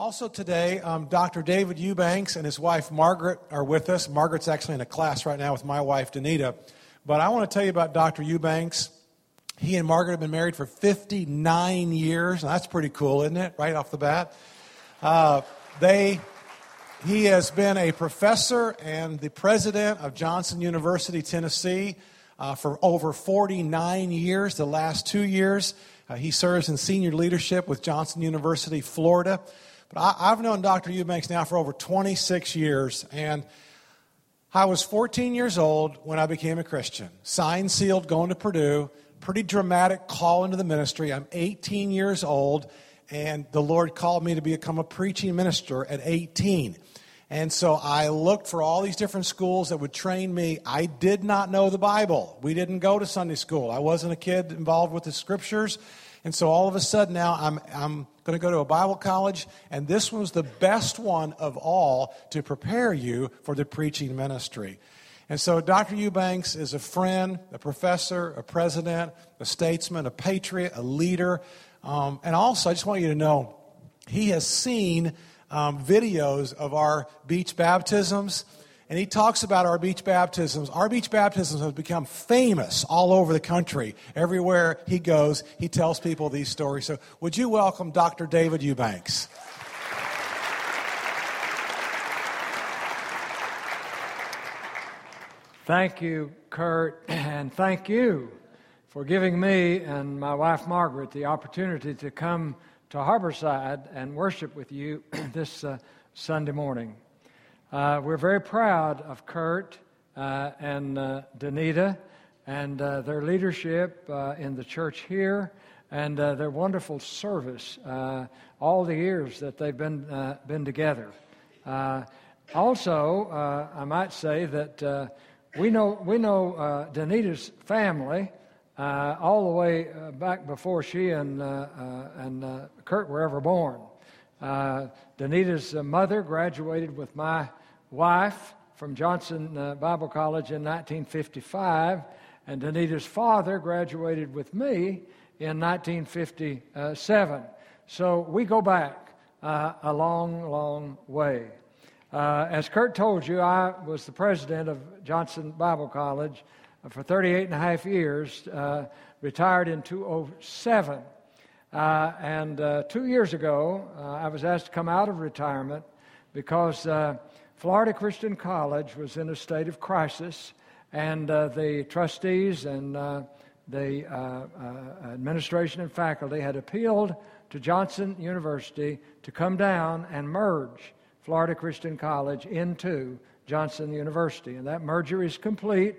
Also today, um, Dr. David Eubanks and his wife Margaret are with us. Margaret's actually in a class right now with my wife Danita. But I want to tell you about Dr. Eubanks. He and Margaret have been married for 59 years. That's pretty cool, isn't it? Right off the bat. Uh, they, he has been a professor and the president of Johnson University, Tennessee, uh, for over 49 years. The last two years, uh, he serves in senior leadership with Johnson University, Florida. But I, have known Dr. Eubanks now for over 26 years, and I was 14 years old when I became a Christian. Signed, sealed, going to Purdue. Pretty dramatic call into the ministry. I'm 18 years old, and the Lord called me to become a preaching minister at 18. And so I looked for all these different schools that would train me. I did not know the Bible. We didn't go to Sunday school. I wasn't a kid involved with the scriptures. And so all of a sudden now I'm, I'm going to go to a Bible college, and this was the best one of all to prepare you for the preaching ministry. And so Dr. Eubanks is a friend, a professor, a president, a statesman, a patriot, a leader. Um, and also, I just want you to know, he has seen um, videos of our beach baptisms and he talks about our beach baptisms. Our beach baptisms have become famous all over the country. Everywhere he goes, he tells people these stories. So, would you welcome Dr. David Eubanks? Thank you, Kurt, and thank you for giving me and my wife Margaret the opportunity to come to Harborside and worship with you this uh, Sunday morning. Uh, we're very proud of Kurt uh, and uh, Danita and uh, their leadership uh, in the church here and uh, their wonderful service all the years that they've been, been together. also, I might say that we know, we know Danita's family all the way back before she and, and Kurt were ever born. Danita's mother graduated with my wife from Johnson uh, Bible College in 1955, and Danita's father graduated with me in 1957. So we go back uh, a long, long way. Uh, as Kurt told you, I was the president of Johnson Bible College for 38 and a half years, uh, retired in 2007. Uh, and uh, two years ago, I was asked to come out of retirement because Florida Christian College was in a state of crisis, and uh, the trustees and uh, the uh, uh, administration and faculty had appealed to Johnson University to come down and merge Florida Christian College into Johnson University. And that merger is complete,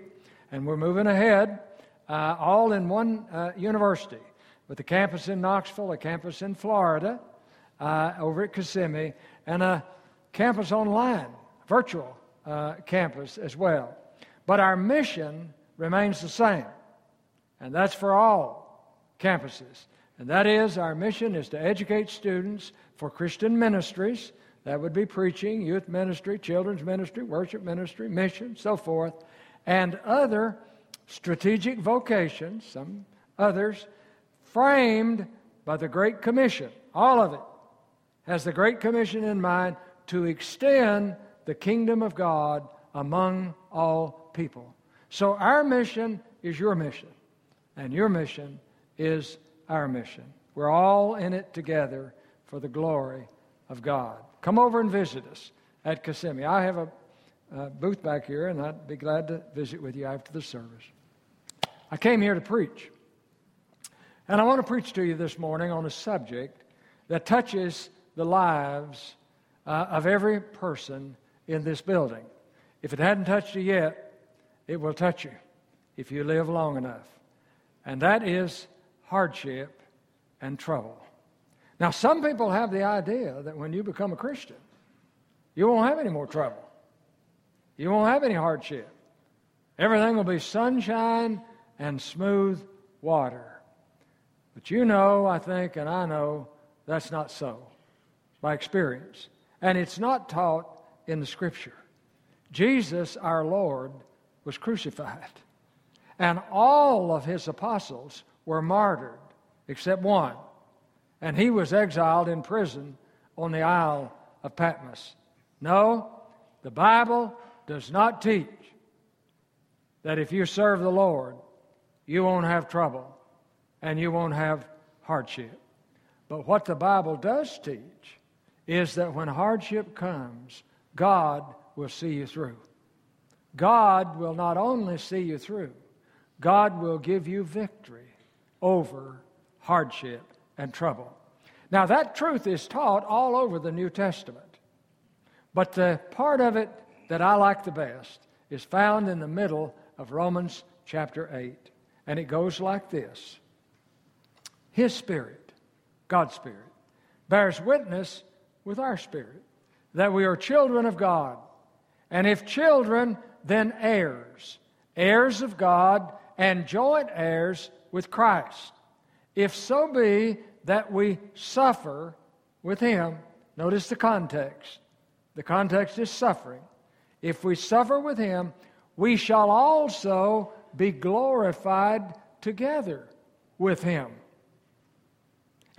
and we're moving ahead, uh, all in one uh, university, with a campus in Knoxville, a campus in Florida, over at Kissimmee, and a campus online virtual uh, campus as well. But our mission remains the same, and that's for all campuses. And that is, our mission is to educate students for Christian ministries. That would be preaching, youth ministry, children's ministry, worship ministry, mission, so forth, and other strategic vocations, some others, framed by the Great Commission. All of it has the Great Commission in mind to extend the kingdom of God among all people. So our mission is your mission, and your mission is our mission. We're all in it together for the glory of God. Come over and visit us at Kissimmee. I have a, a booth back here, and I'd be glad to visit with you after the service. I came here to preach. And I want to preach to you this morning on a subject that touches the lives uh, of every person in this building. If it hadn't touched you yet, it will touch you if you live long enough. And that is hardship and trouble. Now, some people have the idea that when you become a Christian, you won't have any more trouble. You won't have any hardship. Everything will be sunshine and smooth water. But you know, I think, and I know that's not so by experience. And it's not taught in the scripture. Jesus, our Lord, was crucified, and all of his apostles were martyred except one. And he was exiled in prison on the Isle of Patmos. No, the Bible does not teach that if you serve the Lord, you won't have trouble and you won't have hardship. But what the Bible does teach is that when hardship comes, God will see you through. God will not only see you through, God will give you victory over hardship and trouble. Now, that truth is taught all over the New Testament. But the part of it that I like the best is found in the middle of Romans chapter 8. And it goes like this His Spirit, God's Spirit, bears witness with our spirit that we are children of God. And if children, then heirs, heirs of God and joint heirs with Christ. If so be that we suffer with him, notice the context. The context is suffering. If we suffer with him, we shall also be glorified together with him.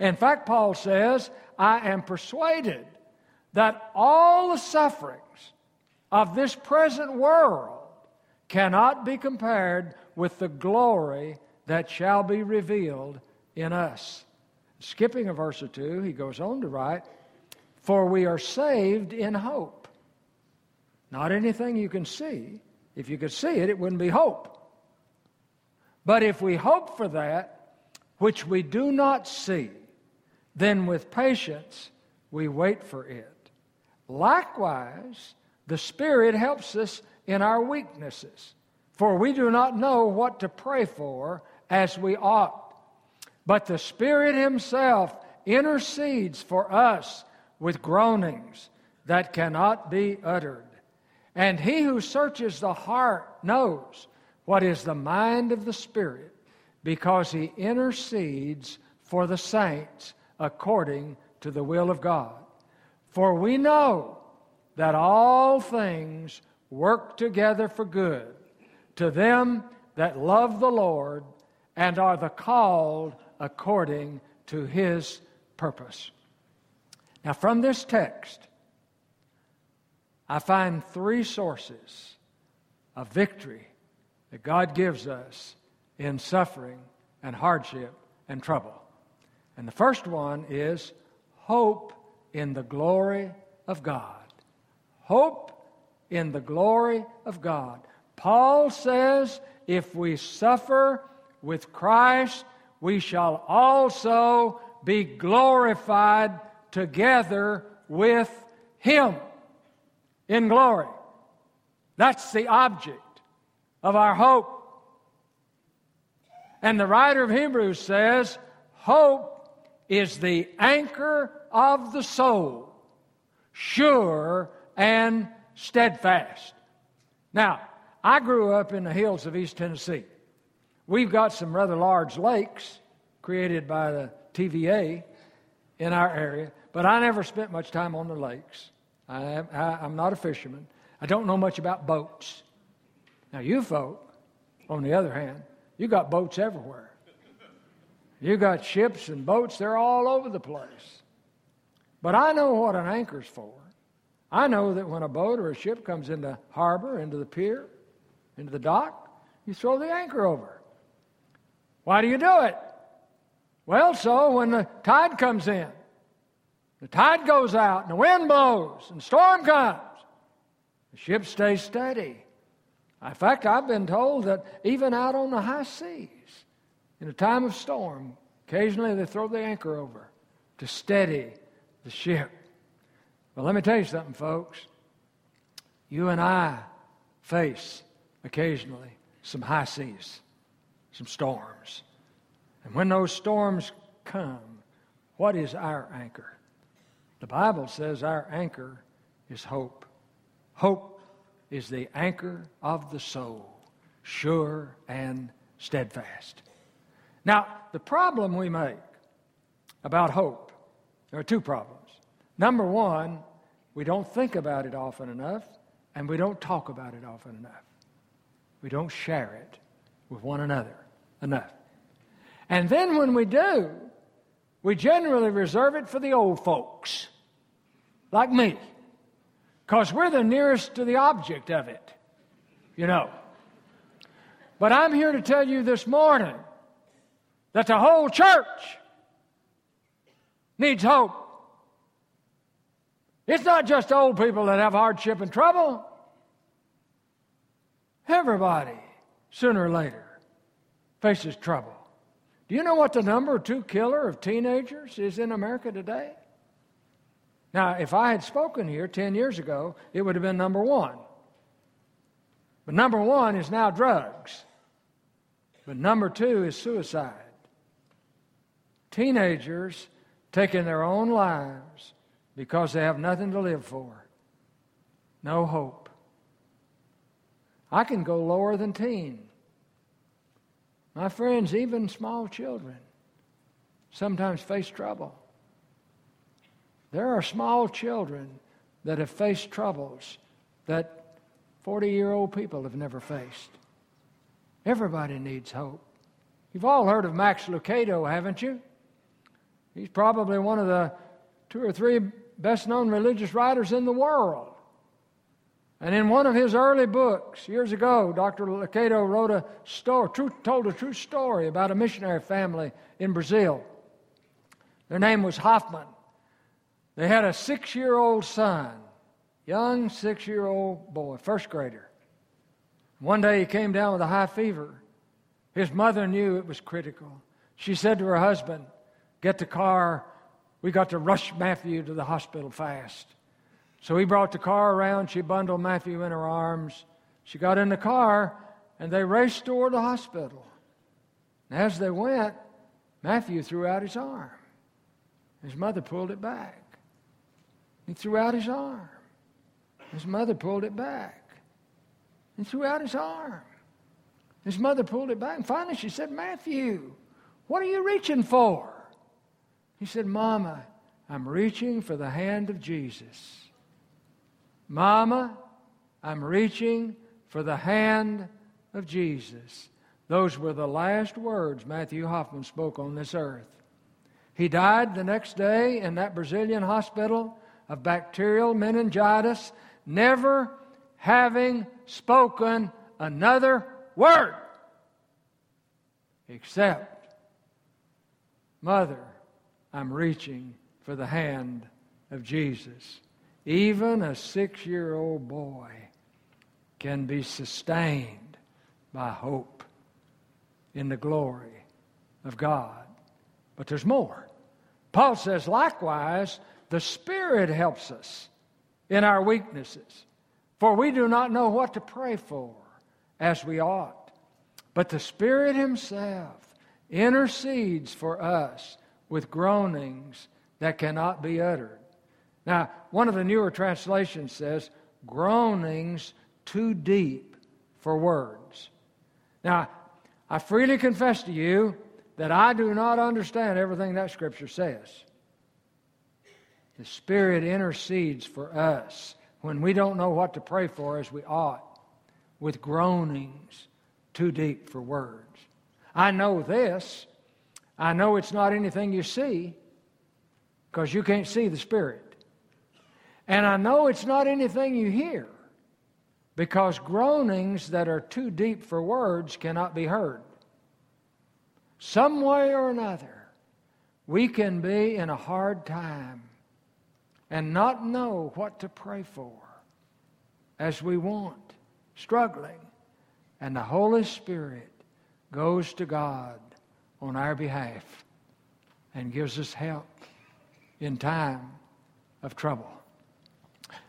In fact, Paul says, I am persuaded that all the sufferings of this present world cannot be compared with the glory that shall be revealed in us. Skipping a verse or two, he goes on to write, For we are saved in hope. Not anything you can see. If you could see it, it wouldn't be hope. But if we hope for that which we do not see, then with patience we wait for it. Likewise, the Spirit helps us in our weaknesses, for we do not know what to pray for as we ought. But the Spirit Himself intercedes for us with groanings that cannot be uttered. And He who searches the heart knows what is the mind of the Spirit, because He intercedes for the saints according to the will of God. For we know that all things work together for good to them that love the Lord and are the called according to his purpose. Now, from this text, I find three sources of victory that God gives us in suffering and hardship and trouble. And the first one is hope in the glory of God. Hope in the glory of God. Paul says, if we suffer with Christ, we shall also be glorified together with Him in glory. That's the object of our hope. And the writer of Hebrews says, hope is the anchor of the soul, sure and steadfast. Now, I grew up in the hills of East Tennessee. We've got some rather large lakes created by the TVA in our area, but I never spent much time on the lakes. I, am not a fisherman. I don't know much about boats. Now, you folk, on the other hand, you got boats everywhere. You got ships and boats, they're all over the place. But I know what an anchor's for. I know that when a boat or a ship comes into harbor, into the pier, into the dock, you throw the anchor over. Why do you do it? Well, so when the tide comes in, the tide goes out, and the wind blows, and storm comes, the ship stays steady. In fact, I've been told that even out on the high seas, in a time of storm, occasionally they throw the anchor over to steady the ship. But let me tell you something, folks. You and I face occasionally some high seas, some storms. And when those storms come, what is our anchor? The Bible says our anchor is hope. Hope is the anchor of the soul, sure and steadfast. Now, the problem we make about hope, there are two problems. Number one, we don't think about it often enough, and we don't talk about it often enough. We don't share it with one another enough. And then when we do, we generally reserve it for the old folks. like me, because we're the nearest to the object of it, you know. But I'm here to tell you this morning that the whole church needs hope. It's not just old people that have hardship and trouble. Everybody, sooner or later, faces trouble. Do you know what the number two killer of teenagers is in America today? Now, if I had spoken here 10 years ago, it would have been number one. But number one is now drugs. But number two is suicide. Teenagers taking their own lives because they have nothing to live for, no hope. I can go lower than teen. My friends, even small children, sometimes face trouble. There are small children that have faced troubles that 40 year old people have never faced. Everybody needs hope. You've all heard of Max Lucado, haven't you? He's probably one of the two or three best known religious writers in the world. And in one of his early books, years ago, Dr. Lucado wrote a story, true, told a true story about a missionary family in Brazil. Their name was Hoffman. They had a six year old son, young six year old boy, first grader. One day he came down with a high fever. His mother knew it was critical. She said to her husband, Get the car. We got to rush Matthew to the hospital fast. So he brought the car around. She bundled Matthew in her arms. She got in the car, and they raced toward the hospital. And as they went, Matthew threw out his arm. His mother pulled it back. He threw out his arm. His mother pulled it back He threw out his arm. His mother pulled it back, and finally she said, Matthew, what are you reaching for? He said, Mama, I'm reaching for the hand of Jesus. Mama, I'm reaching for the hand of Jesus. Those were the last words Matthew Hoffman spoke on this earth. He died the next day in that Brazilian hospital of bacterial meningitis, never having spoken another word except, Mother, I'm reaching for the hand of Jesus. Even a six year old boy can be sustained by hope in the glory of God. But there's more. Paul says, likewise, the Spirit helps us in our weaknesses. For we do not know what to pray for as we ought. But the Spirit Himself intercedes for us with groanings that cannot be uttered. Now, one of the newer translations says, groanings too deep for words. Now, I freely confess to you that I do not understand everything that Scripture says. The Spirit intercedes for us when we don't know what to pray for as we ought, with groanings too deep for words. I know this. I know it's not anything you see because you can't see the Spirit. And I know it's not anything you hear because groanings that are too deep for words cannot be heard. Some way or another, we can be in a hard time and not know what to pray for as we want, struggling. And the Holy Spirit goes to God on our behalf and gives us help in time of trouble.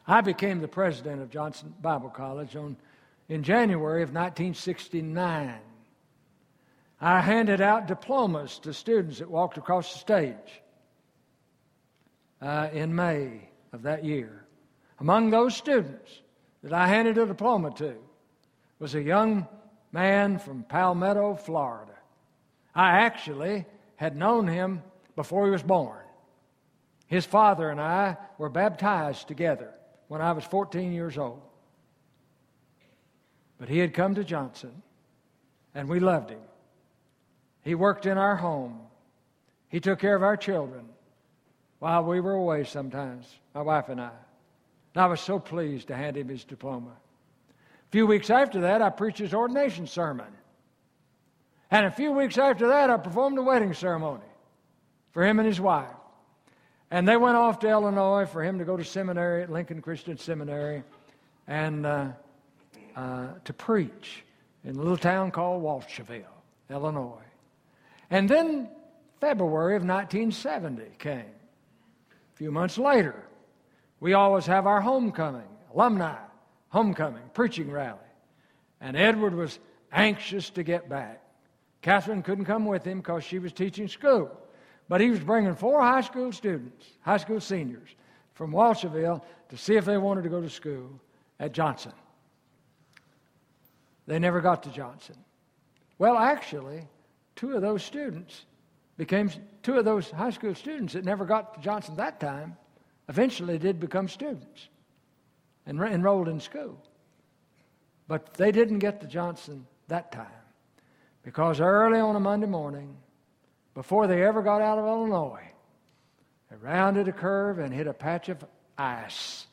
I became the president of Johnson Bible College on, in January of 1969. I handed out diplomas to students that walked across the stage uh, in May of that year. Among those students that I handed a diploma to was a young man from Palmetto, Florida. I actually had known him before he was born. His father and I were baptized together when I was 14 years old. But he had come to Johnson, and we loved him. He worked in our home, he took care of our children while we were away sometimes, my wife and I. And I was so pleased to hand him his diploma. A few weeks after that, I preached his ordination sermon. And a few weeks after that, I performed a wedding ceremony for him and his wife. And they went off to Illinois for him to go to seminary at Lincoln Christian Seminary and uh, uh, to preach in a little town called Walshaville, Illinois. And then February of 1970 came. A few months later, we always have our homecoming, alumni homecoming, preaching rally. And Edward was anxious to get back. Catherine couldn't come with him because she was teaching school. But he was bringing four high school students, high school seniors, from Walshaville to see if they wanted to go to school at Johnson. They never got to Johnson. Well, actually, two of those students became two of those high school students that never got to Johnson that time eventually did become students and re- enrolled in school. But they didn't get to Johnson that time because early on a Monday morning, before they ever got out of Illinois, they rounded a curve and hit a patch of ice,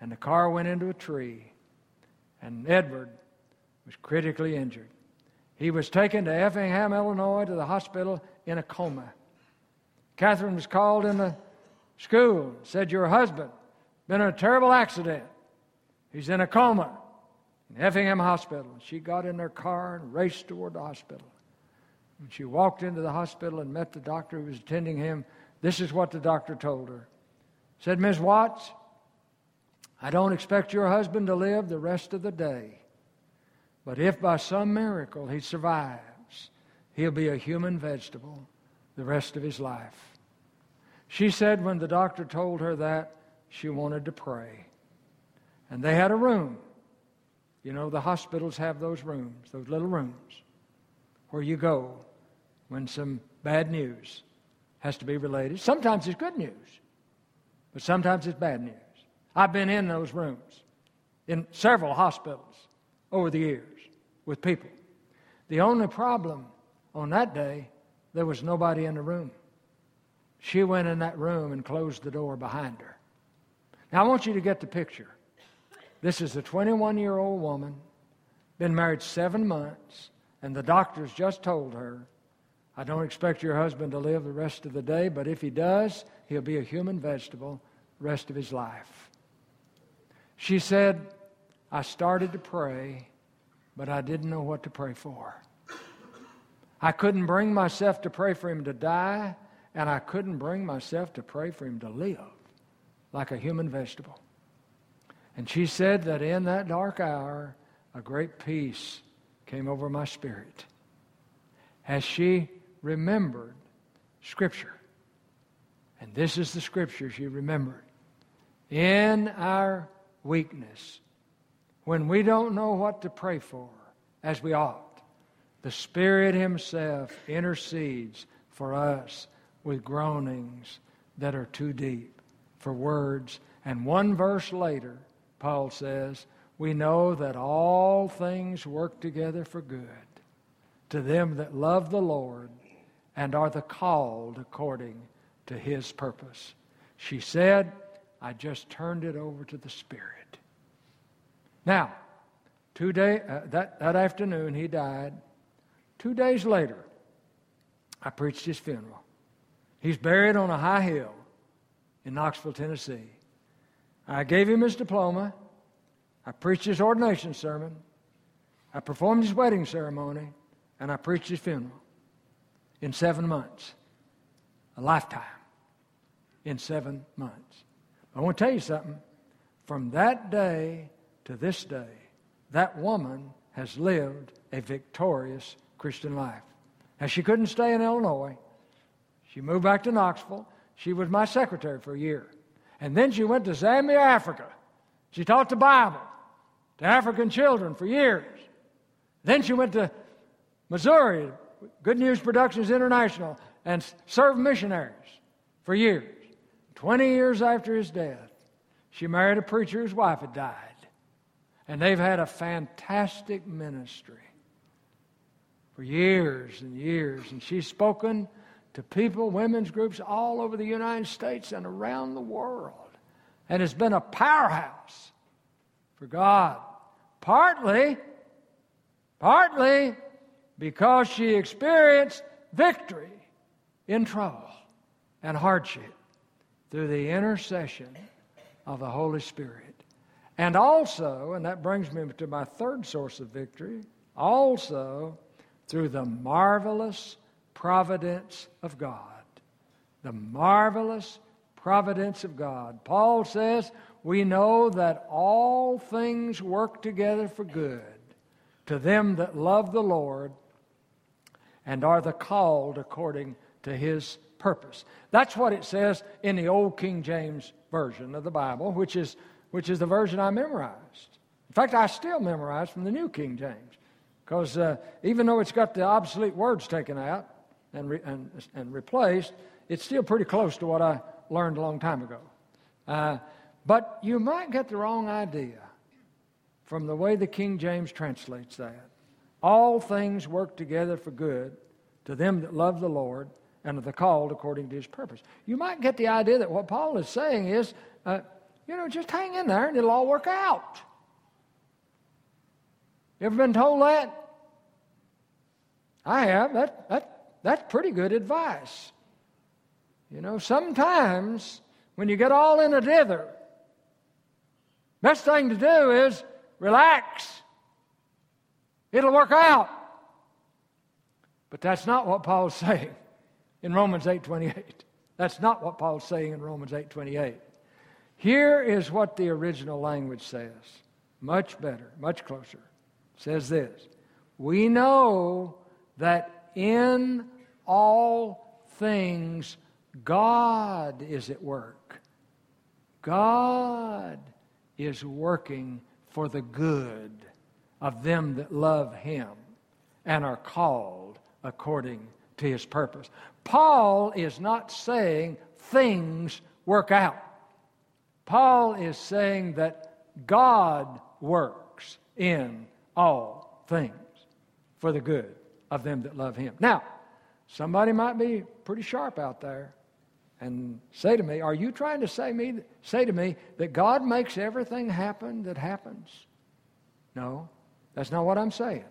and the car went into a tree, and Edward was critically injured. He was taken to Effingham, Illinois, to the hospital in a coma. Catherine was called in the school, said, Your husband been in a terrible accident. He's in a coma in Effingham Hospital. She got in their car and raced toward the hospital. When she walked into the hospital and met the doctor who was attending him, this is what the doctor told her. Said, Ms. Watts, I don't expect your husband to live the rest of the day. But if by some miracle he survives, he'll be a human vegetable the rest of his life. She said when the doctor told her that, she wanted to pray. And they had a room. You know, the hospitals have those rooms, those little rooms, where you go when some bad news has to be related. Sometimes it's good news, but sometimes it's bad news. I've been in those rooms in several hospitals over the years with people. The only problem on that day, there was nobody in the room. She went in that room and closed the door behind her. Now, I want you to get the picture. This is a 21 year old woman, been married seven months, and the doctors just told her, I don't expect your husband to live the rest of the day, but if he does, he'll be a human vegetable the rest of his life. She said, I started to pray, but I didn't know what to pray for. I couldn't bring myself to pray for him to die, and I couldn't bring myself to pray for him to live like a human vegetable. And she said that in that dark hour, a great peace came over my spirit as she remembered Scripture. And this is the Scripture she remembered. In our weakness, when we don't know what to pray for as we ought, the Spirit Himself intercedes for us with groanings that are too deep for words. And one verse later, Paul says, We know that all things work together for good to them that love the Lord and are the called according to his purpose. She said, I just turned it over to the Spirit. Now, two day, uh, that, that afternoon, he died. Two days later, I preached his funeral. He's buried on a high hill in Knoxville, Tennessee. I gave him his diploma. I preached his ordination sermon. I performed his wedding ceremony. And I preached his funeral in seven months. A lifetime in seven months. I want to tell you something. From that day to this day, that woman has lived a victorious Christian life. Now, she couldn't stay in Illinois. She moved back to Knoxville. She was my secretary for a year. And then she went to Zambia, Africa. She taught the Bible to African children for years. Then she went to Missouri, Good News Productions International, and served missionaries for years. Twenty years after his death, she married a preacher whose wife had died. And they've had a fantastic ministry for years and years. And she's spoken to people, women's groups all over the United States and around the world. And has been a powerhouse for God. Partly, partly because she experienced victory in trouble and hardship through the intercession of the Holy Spirit. And also, and that brings me to my third source of victory, also through the marvelous providence of God. The marvelous providence of God. Paul says, We know that all things work together for good to them that love the Lord and are the called according to his purpose. That's what it says in the old King James Version of the Bible, which is, which is the version I memorized. In fact, I still memorize from the New King James because uh, even though it's got the obsolete words taken out and, re- and, and replaced, it's still pretty close to what I learned a long time ago. Uh, but you might get the wrong idea from the way the King James translates that. All things work together for good to them that love the Lord and are the called according to his purpose. You might get the idea that what Paul is saying is, uh, you know, just hang in there and it'll all work out. You ever been told that? I have. That, that, that's pretty good advice. You know, sometimes when you get all in a dither, the best thing to do is relax. It'll work out. But that's not what Paul's saying in Romans 8:28. That's not what Paul's saying in Romans 8:28. Here is what the original language says. Much better, much closer. It says this. We know that in all things God is at work. God is working for the good of them that love him and are called according to his purpose. Paul is not saying things work out. Paul is saying that God works in all things for the good of them that love him. Now, somebody might be pretty sharp out there and say to me, Are you trying to say, me, say to me that God makes everything happen that happens? No, that's not what I'm saying.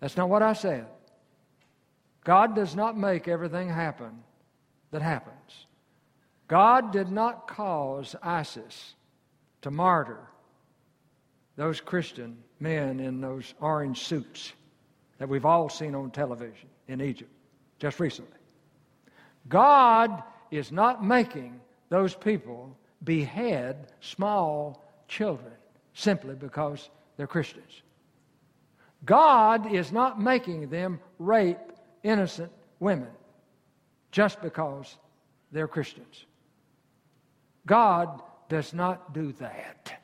That's not what I said. God does not make everything happen that happens. God did not cause ISIS to martyr those Christian men in those orange suits that we've all seen on television in Egypt just recently. God is not making those people behead small children simply because they're Christians. God is not making them rape innocent women just because they're Christians. God does not do that.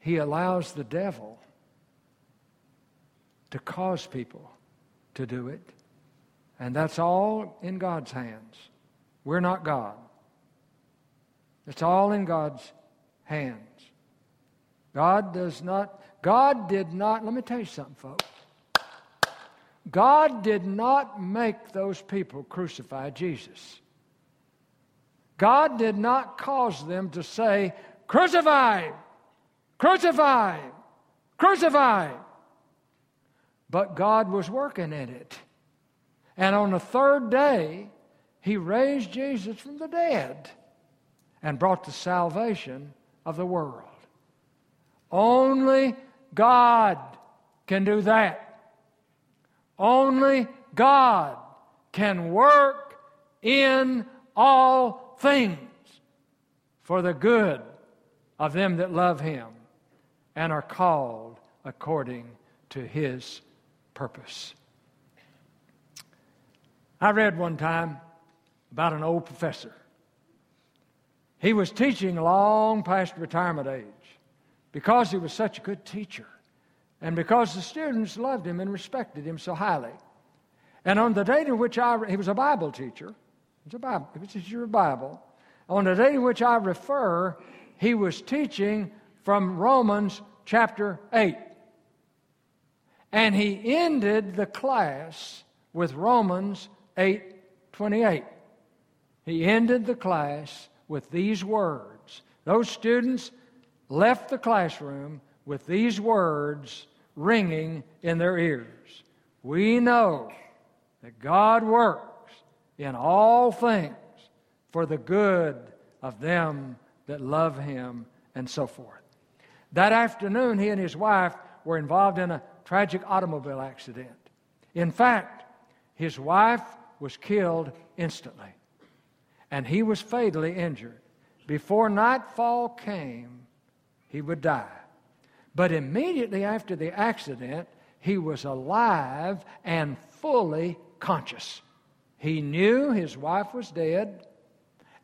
He allows the devil to cause people to do it. And that's all in God's hands. We're not God. It's all in God's hands. God does not, God did not, let me tell you something, folks. God did not make those people crucify Jesus. God did not cause them to say, Crucify! Crucify! Crucify! But God was working in it. And on the third day, He raised Jesus from the dead and brought the salvation of the world. Only God can do that. Only God can work in all things for the good of them that love Him and are called according to His purpose. I read one time about an old professor. He was teaching long past retirement age because he was such a good teacher and because the students loved him and respected him so highly. And on the date in which I, he was a Bible teacher, he was a Bible, he was a teacher of Bible. On the date in which I refer, he was teaching from Romans chapter 8. And he ended the class with Romans 8:28. He ended the class with these words. Those students left the classroom with these words ringing in their ears. We know that God works in all things for the good of them that love him and so forth. That afternoon, he and his wife were involved in a tragic automobile accident. In fact, his wife was killed instantly, and he was fatally injured. Before nightfall came, he would die. But immediately after the accident, he was alive and fully conscious. He knew his wife was dead,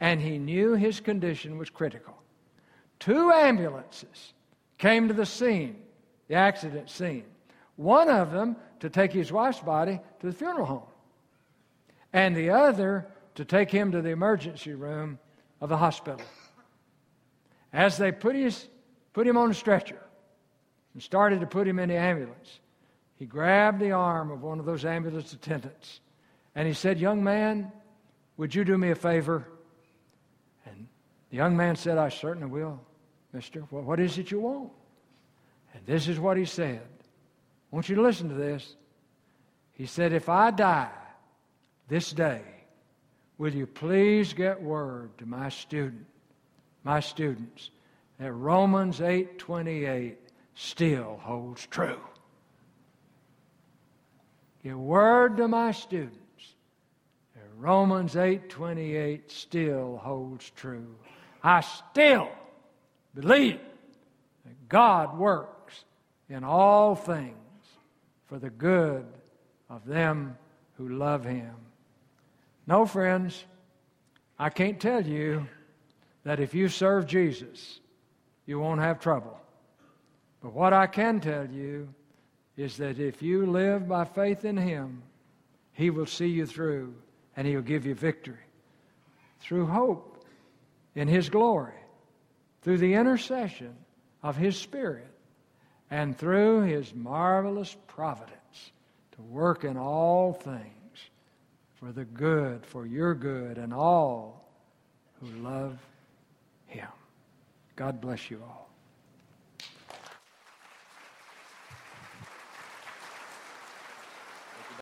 and he knew his condition was critical. Two ambulances came to the scene, the accident scene. One of them to take his wife's body to the funeral home, and the other to take him to the emergency room of the hospital. As they put, his, put him on a stretcher and started to put him in the ambulance, he grabbed the arm of one of those ambulance attendants and he said, Young man, would you do me a favor? And the young man said, I certainly will, mister. Well, what is it you want? And this is what he said. I want you to listen to this. He said, If I die this day, will you please get word to my student, my students, that Romans 8:28 still holds true. Get word to my students that Romans 8:28 still holds true. I still believe that God works in all things for the good of them who love him. No, friends, I can't tell you that if you serve Jesus, you won't have trouble. But what I can tell you is that if you live by faith in Him, He will see you through and He'll give you victory through hope in His glory, through the intercession of His Spirit, and through His marvelous providence to work in all things for the good, for your good, and all who love Him. God bless you all.